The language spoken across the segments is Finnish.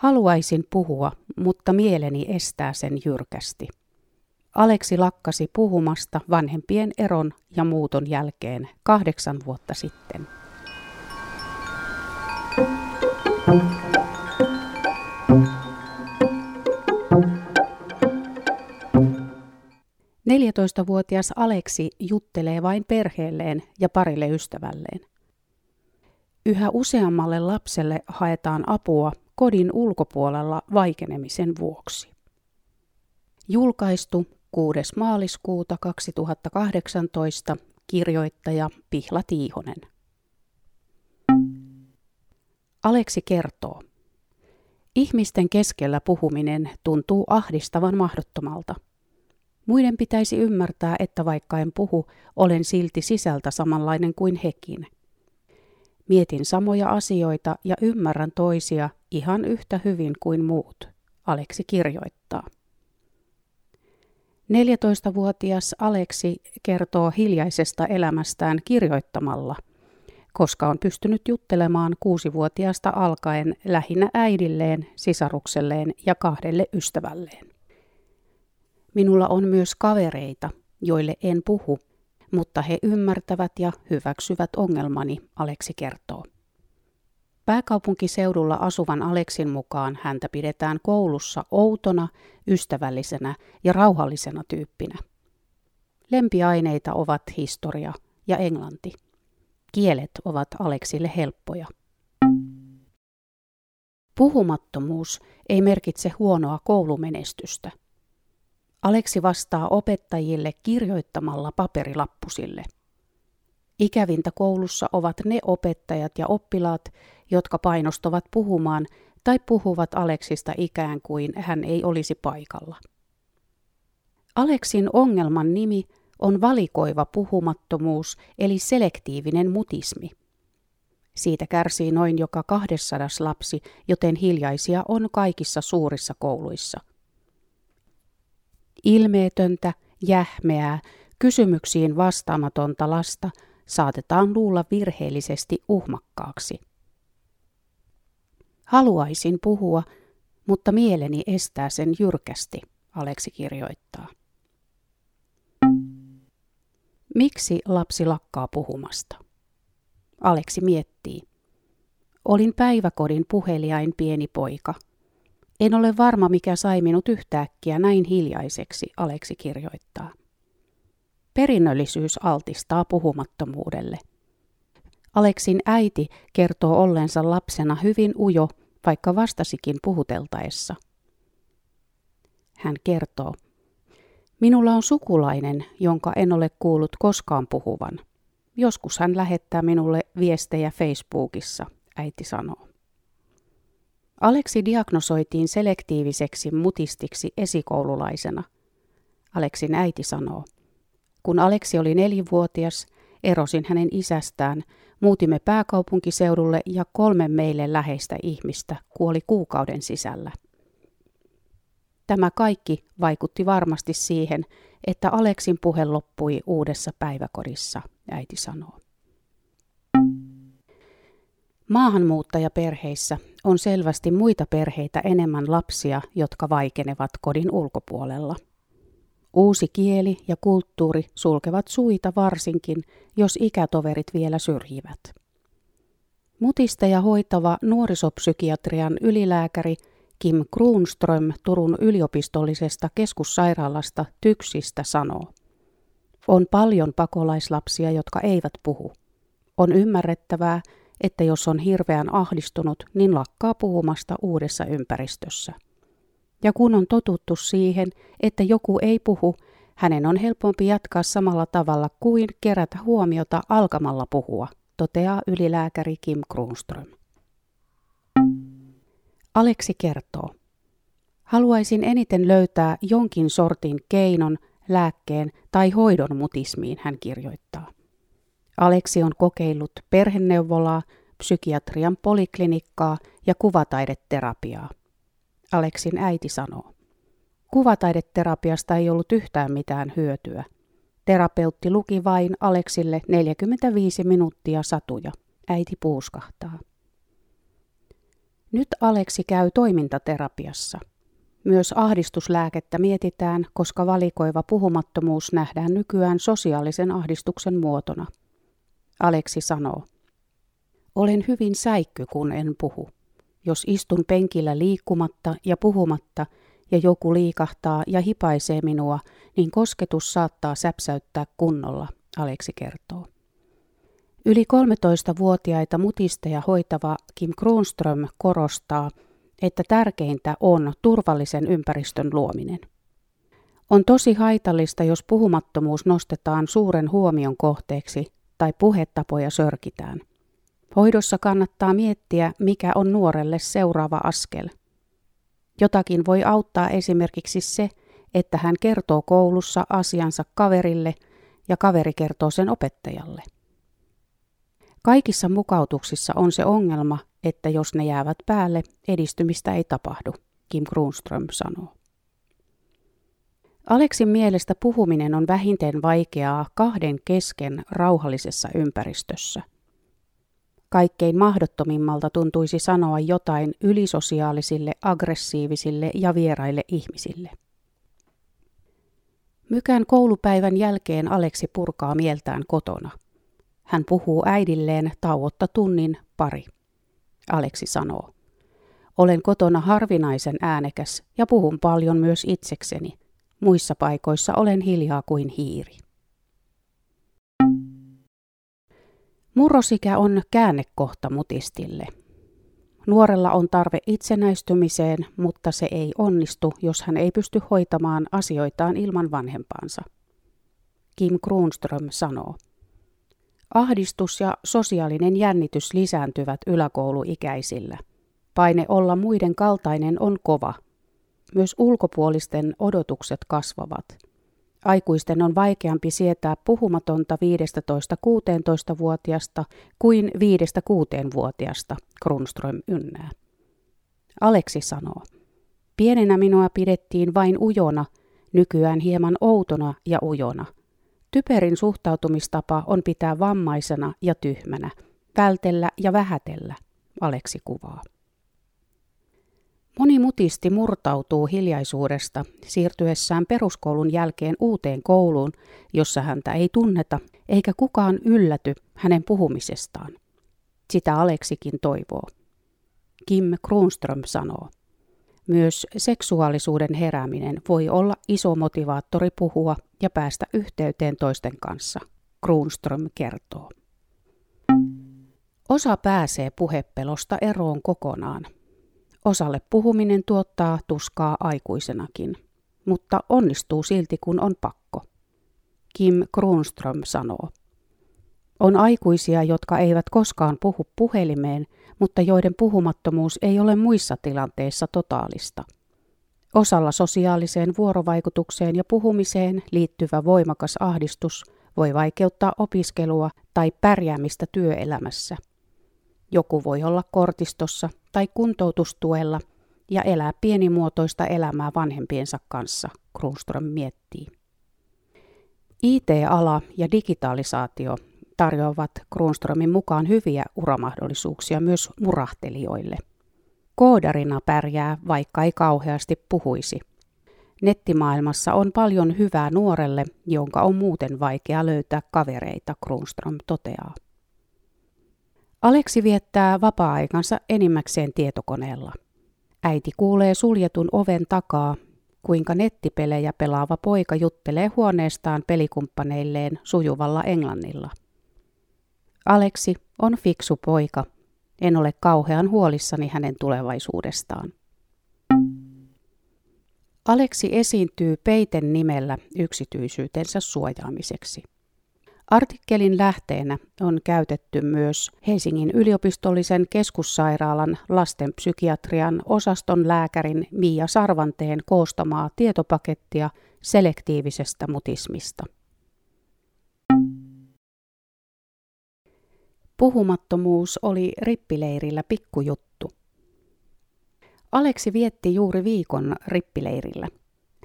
Haluaisin puhua, mutta mieleni estää sen jyrkästi. Aleksi lakkasi puhumasta vanhempien eron ja muuton jälkeen kahdeksan vuotta sitten. Neljätoistavuotias Aleksi juttelee vain perheelleen ja parille ystävälleen. Yhä useammalle lapselle haetaan apua kodin ulkopuolella vaikenemisen vuoksi. Julkaistu 6. maaliskuuta 2018 kirjoittaja Pihla Tiihonen. Aleksi kertoo. Ihmisten keskellä puhuminen tuntuu ahdistavan mahdottomalta. Muiden pitäisi ymmärtää, että vaikka en puhu, olen silti sisältä samanlainen kuin hekin – Mietin samoja asioita ja ymmärrän toisia ihan yhtä hyvin kuin muut, Aleksi kirjoittaa. 14-vuotias Aleksi kertoo hiljaisesta elämästään kirjoittamalla, koska on pystynyt juttelemaan kuusivuotiaasta alkaen lähinnä äidilleen, sisarukselleen ja kahdelle ystävälleen. Minulla on myös kavereita, joille en puhu mutta he ymmärtävät ja hyväksyvät ongelmani, Aleksi kertoo. Pääkaupunkiseudulla asuvan Aleksin mukaan häntä pidetään koulussa outona, ystävällisenä ja rauhallisena tyyppinä. Lempiaineita ovat historia ja englanti. Kielet ovat Aleksille helppoja. Puhumattomuus ei merkitse huonoa koulumenestystä. Aleksi vastaa opettajille kirjoittamalla paperilappusille. Ikävintä koulussa ovat ne opettajat ja oppilaat, jotka painostavat puhumaan tai puhuvat Aleksista ikään kuin hän ei olisi paikalla. Aleksin ongelman nimi on valikoiva puhumattomuus eli selektiivinen mutismi. Siitä kärsii noin joka 200 lapsi, joten hiljaisia on kaikissa suurissa kouluissa – Ilmeetöntä, jähmeää, kysymyksiin vastaamatonta lasta saatetaan luulla virheellisesti uhmakkaaksi. Haluaisin puhua, mutta mieleni estää sen jyrkästi, Aleksi kirjoittaa. Miksi lapsi lakkaa puhumasta? Aleksi miettii. Olin päiväkodin puheliain pieni poika – en ole varma, mikä sai minut yhtäkkiä näin hiljaiseksi, Aleksi kirjoittaa. Perinnöllisyys altistaa puhumattomuudelle. Aleksin äiti kertoo ollensa lapsena hyvin ujo, vaikka vastasikin puhuteltaessa. Hän kertoo, Minulla on sukulainen, jonka en ole kuullut koskaan puhuvan. Joskus hän lähettää minulle viestejä Facebookissa, äiti sanoo. Aleksi diagnosoitiin selektiiviseksi mutistiksi esikoululaisena. Aleksin äiti sanoo. Kun Aleksi oli nelivuotias, erosin hänen isästään, muutimme pääkaupunkiseudulle ja kolme meille läheistä ihmistä kuoli kuukauden sisällä. Tämä kaikki vaikutti varmasti siihen, että Aleksin puhe loppui uudessa päiväkodissa, äiti sanoo. Maahanmuuttajaperheissä on selvästi muita perheitä enemmän lapsia, jotka vaikenevat kodin ulkopuolella. Uusi kieli ja kulttuuri sulkevat suita varsinkin, jos ikätoverit vielä syrjivät. Mutisteja hoitava nuorisopsykiatrian ylilääkäri Kim Kruunström Turun yliopistollisesta keskussairaalasta Tyksistä sanoo. On paljon pakolaislapsia, jotka eivät puhu. On ymmärrettävää, että jos on hirveän ahdistunut, niin lakkaa puhumasta uudessa ympäristössä. Ja kun on totuttu siihen, että joku ei puhu, hänen on helpompi jatkaa samalla tavalla kuin kerätä huomiota alkamalla puhua, toteaa ylilääkäri Kim Kruunström. Aleksi kertoo. Haluaisin eniten löytää jonkin sortin keinon, lääkkeen tai hoidon mutismiin, hän kirjoittaa. Aleksi on kokeillut perheneuvolaa, psykiatrian poliklinikkaa ja kuvataideterapiaa. Aleksin äiti sanoo. Kuvataideterapiasta ei ollut yhtään mitään hyötyä. Terapeutti luki vain Aleksille 45 minuuttia satuja. Äiti puuskahtaa. Nyt Aleksi käy toimintaterapiassa. Myös ahdistuslääkettä mietitään, koska valikoiva puhumattomuus nähdään nykyään sosiaalisen ahdistuksen muotona. Aleksi sanoo, olen hyvin säikky, kun en puhu. Jos istun penkillä liikkumatta ja puhumatta ja joku liikahtaa ja hipaisee minua, niin kosketus saattaa säpsäyttää kunnolla, Aleksi kertoo. Yli 13-vuotiaita mutisteja hoitava Kim Kronström korostaa, että tärkeintä on turvallisen ympäristön luominen. On tosi haitallista, jos puhumattomuus nostetaan suuren huomion kohteeksi tai puhetapoja sörkitään. Hoidossa kannattaa miettiä, mikä on nuorelle seuraava askel. Jotakin voi auttaa esimerkiksi se, että hän kertoo koulussa asiansa kaverille ja kaveri kertoo sen opettajalle. Kaikissa mukautuksissa on se ongelma, että jos ne jäävät päälle, edistymistä ei tapahdu, Kim Grunström sanoo. Aleksin mielestä puhuminen on vähintään vaikeaa kahden kesken rauhallisessa ympäristössä. Kaikkein mahdottomimmalta tuntuisi sanoa jotain ylisosiaalisille, aggressiivisille ja vieraille ihmisille. Mykään koulupäivän jälkeen Aleksi purkaa mieltään kotona. Hän puhuu äidilleen tauotta tunnin pari. Aleksi sanoo. Olen kotona harvinaisen äänekäs ja puhun paljon myös itsekseni. Muissa paikoissa olen hiljaa kuin hiiri. Murrosikä on käännekohta mutistille. Nuorella on tarve itsenäistymiseen, mutta se ei onnistu, jos hän ei pysty hoitamaan asioitaan ilman vanhempaansa. Kim Kruunström sanoo. Ahdistus ja sosiaalinen jännitys lisääntyvät yläkouluikäisillä. Paine olla muiden kaltainen on kova. Myös ulkopuolisten odotukset kasvavat. Aikuisten on vaikeampi sietää puhumatonta 15-16-vuotiasta kuin 5-6-vuotiasta, Kronström ynnää. Aleksi sanoo, pienenä minua pidettiin vain ujona, nykyään hieman outona ja ujona. Typerin suhtautumistapa on pitää vammaisena ja tyhmänä, vältellä ja vähätellä, Aleksi kuvaa. Moni mutisti murtautuu hiljaisuudesta siirtyessään peruskoulun jälkeen uuteen kouluun, jossa häntä ei tunneta eikä kukaan ylläty hänen puhumisestaan. Sitä Aleksikin toivoo. Kim Kronström sanoo. Myös seksuaalisuuden herääminen voi olla iso motivaattori puhua ja päästä yhteyteen toisten kanssa, Kronström kertoo. Osa pääsee puhepelosta eroon kokonaan, Osalle puhuminen tuottaa tuskaa aikuisenakin, mutta onnistuu silti kun on pakko. Kim Kronström sanoo. On aikuisia, jotka eivät koskaan puhu puhelimeen, mutta joiden puhumattomuus ei ole muissa tilanteissa totaalista. Osalla sosiaaliseen vuorovaikutukseen ja puhumiseen liittyvä voimakas ahdistus voi vaikeuttaa opiskelua tai pärjäämistä työelämässä – joku voi olla kortistossa tai kuntoutustuella ja elää pienimuotoista elämää vanhempiensa kanssa, Kruunström miettii. IT-ala ja digitalisaatio tarjoavat Kruunströmin mukaan hyviä uramahdollisuuksia myös murahtelijoille. Koodarina pärjää, vaikka ei kauheasti puhuisi. Nettimaailmassa on paljon hyvää nuorelle, jonka on muuten vaikea löytää kavereita, Kruunström toteaa. Aleksi viettää vapaa-aikansa enimmäkseen tietokoneella. Äiti kuulee suljetun oven takaa, kuinka nettipelejä pelaava poika juttelee huoneestaan pelikumppaneilleen sujuvalla englannilla. Aleksi on fiksu poika. En ole kauhean huolissani hänen tulevaisuudestaan. Aleksi esiintyy peiten nimellä yksityisyytensä suojaamiseksi. Artikkelin lähteenä on käytetty myös Helsingin yliopistollisen keskussairaalan lastenpsykiatrian osaston lääkärin Mia Sarvanteen koostamaa tietopakettia selektiivisestä mutismista. Puhumattomuus oli rippileirillä pikkujuttu. Aleksi vietti juuri viikon rippileirillä.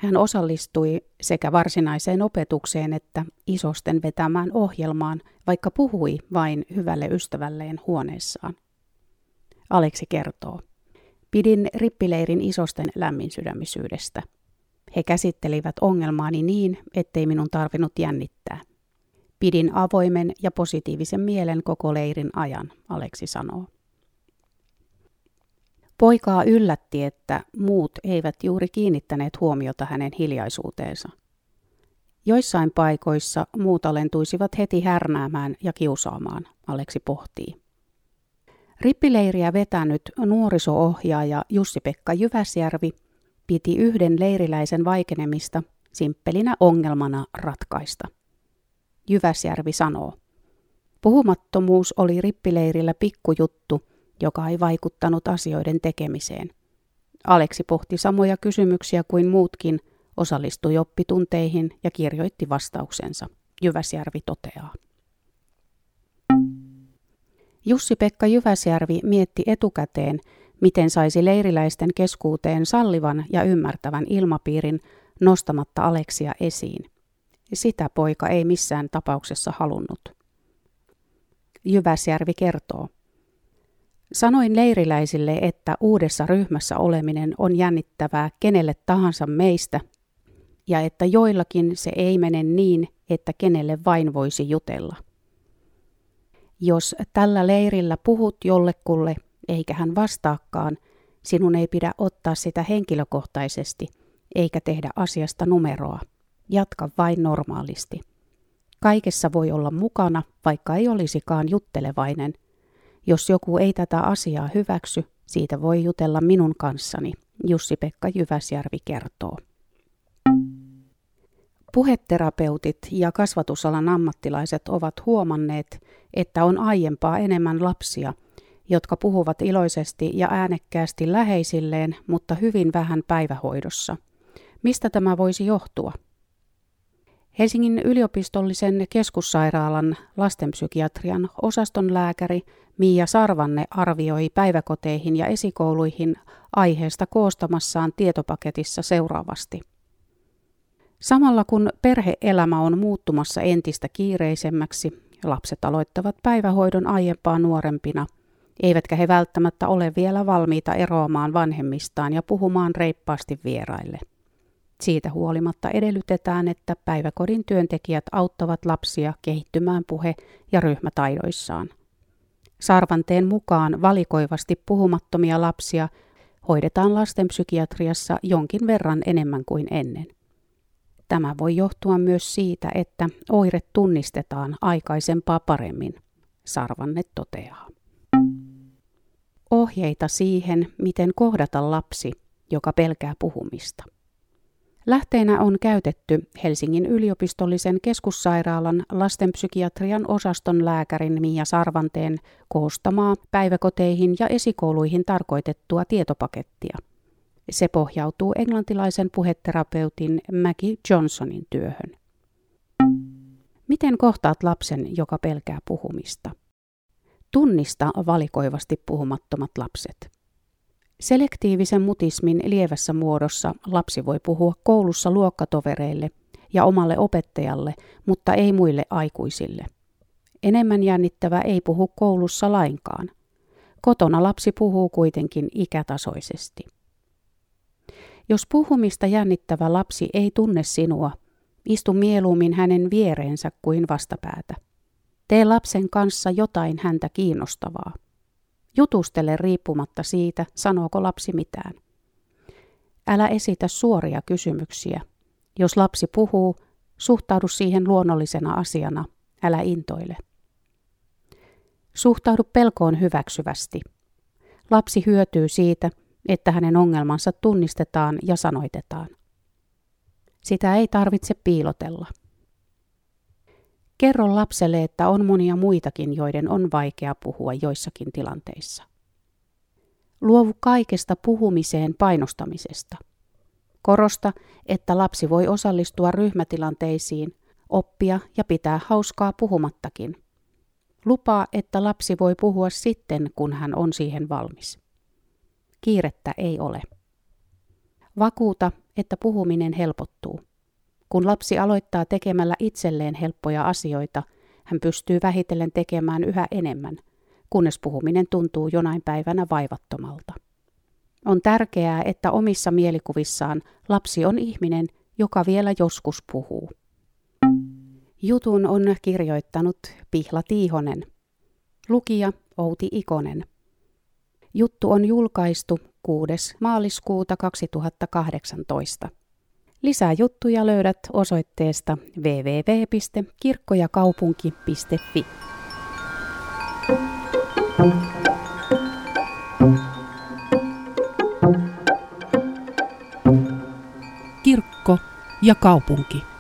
Hän osallistui sekä varsinaiseen opetukseen että isosten vetämään ohjelmaan, vaikka puhui vain hyvälle ystävälleen huoneessaan. Aleksi kertoo. Pidin rippileirin isosten lämminsydämisyydestä. He käsittelivät ongelmaani niin, ettei minun tarvinnut jännittää. Pidin avoimen ja positiivisen mielen koko leirin ajan, Aleksi sanoo. Poikaa yllätti, että muut eivät juuri kiinnittäneet huomiota hänen hiljaisuuteensa. Joissain paikoissa muut alentuisivat heti härnäämään ja kiusaamaan, Aleksi pohtii. Rippileiriä vetänyt nuoriso-ohjaaja Jussi-Pekka Jyväsjärvi piti yhden leiriläisen vaikenemista simppelinä ongelmana ratkaista. Jyväsjärvi sanoo, puhumattomuus oli rippileirillä pikkujuttu, joka ei vaikuttanut asioiden tekemiseen. Aleksi pohti samoja kysymyksiä kuin muutkin, osallistui oppitunteihin ja kirjoitti vastauksensa. Jyväsjärvi toteaa. Jussi-Pekka Jyväsjärvi mietti etukäteen, miten saisi leiriläisten keskuuteen sallivan ja ymmärtävän ilmapiirin nostamatta Aleksia esiin. Sitä poika ei missään tapauksessa halunnut. Jyväsjärvi kertoo. Sanoin leiriläisille, että uudessa ryhmässä oleminen on jännittävää kenelle tahansa meistä ja että joillakin se ei mene niin, että kenelle vain voisi jutella. Jos tällä leirillä puhut jollekulle eikä hän vastaakaan, sinun ei pidä ottaa sitä henkilökohtaisesti eikä tehdä asiasta numeroa. Jatka vain normaalisti. Kaikessa voi olla mukana, vaikka ei olisikaan juttelevainen. Jos joku ei tätä asiaa hyväksy, siitä voi jutella minun kanssani, Jussi-Pekka Jyväsjärvi kertoo. Puheterapeutit ja kasvatusalan ammattilaiset ovat huomanneet, että on aiempaa enemmän lapsia, jotka puhuvat iloisesti ja äänekkäästi läheisilleen, mutta hyvin vähän päivähoidossa. Mistä tämä voisi johtua? Helsingin yliopistollisen keskussairaalan lastenpsykiatrian osaston lääkäri Miia Sarvanne arvioi päiväkoteihin ja esikouluihin aiheesta koostamassaan tietopaketissa seuraavasti – Samalla kun perheelämä on muuttumassa entistä kiireisemmäksi, lapset aloittavat päivähoidon aiempaa nuorempina, eivätkä he välttämättä ole vielä valmiita eroamaan vanhemmistaan ja puhumaan reippaasti vieraille. Siitä huolimatta edellytetään, että päiväkodin työntekijät auttavat lapsia kehittymään puhe- ja ryhmätaidoissaan. Sarvanteen mukaan valikoivasti puhumattomia lapsia hoidetaan lastenpsykiatriassa jonkin verran enemmän kuin ennen. Tämä voi johtua myös siitä, että oire tunnistetaan aikaisempaa paremmin, Sarvanne toteaa. Ohjeita siihen, miten kohdata lapsi, joka pelkää puhumista. Lähteenä on käytetty Helsingin yliopistollisen keskussairaalan lastenpsykiatrian osaston lääkärin Mia Sarvanteen koostamaa päiväkoteihin ja esikouluihin tarkoitettua tietopakettia – se pohjautuu englantilaisen puheterapeutin Maggie Johnsonin työhön. Miten kohtaat lapsen, joka pelkää puhumista? Tunnista valikoivasti puhumattomat lapset. Selektiivisen mutismin lievässä muodossa lapsi voi puhua koulussa luokkatovereille ja omalle opettajalle, mutta ei muille aikuisille. Enemmän jännittävä ei puhu koulussa lainkaan. Kotona lapsi puhuu kuitenkin ikätasoisesti. Jos puhumista jännittävä lapsi ei tunne sinua, istu mieluummin hänen viereensä kuin vastapäätä. Tee lapsen kanssa jotain häntä kiinnostavaa. Jutustele riippumatta siitä, sanooko lapsi mitään. Älä esitä suoria kysymyksiä. Jos lapsi puhuu, suhtaudu siihen luonnollisena asiana, älä intoile. Suhtaudu pelkoon hyväksyvästi. Lapsi hyötyy siitä, että hänen ongelmansa tunnistetaan ja sanoitetaan. Sitä ei tarvitse piilotella. Kerro lapselle, että on monia muitakin, joiden on vaikea puhua joissakin tilanteissa. Luovu kaikesta puhumiseen painostamisesta. Korosta, että lapsi voi osallistua ryhmätilanteisiin, oppia ja pitää hauskaa puhumattakin. Lupaa, että lapsi voi puhua sitten, kun hän on siihen valmis. Kiirettä ei ole. Vakuuta, että puhuminen helpottuu. Kun lapsi aloittaa tekemällä itselleen helppoja asioita, hän pystyy vähitellen tekemään yhä enemmän, kunnes puhuminen tuntuu jonain päivänä vaivattomalta. On tärkeää, että omissa mielikuvissaan lapsi on ihminen, joka vielä joskus puhuu. Jutun on kirjoittanut Pihla Tiihonen. Lukija Outi Ikonen. Juttu on julkaistu 6. maaliskuuta 2018. Lisää juttuja löydät osoitteesta www.kirkkojakaupunki.fi. Kirkko ja kaupunki.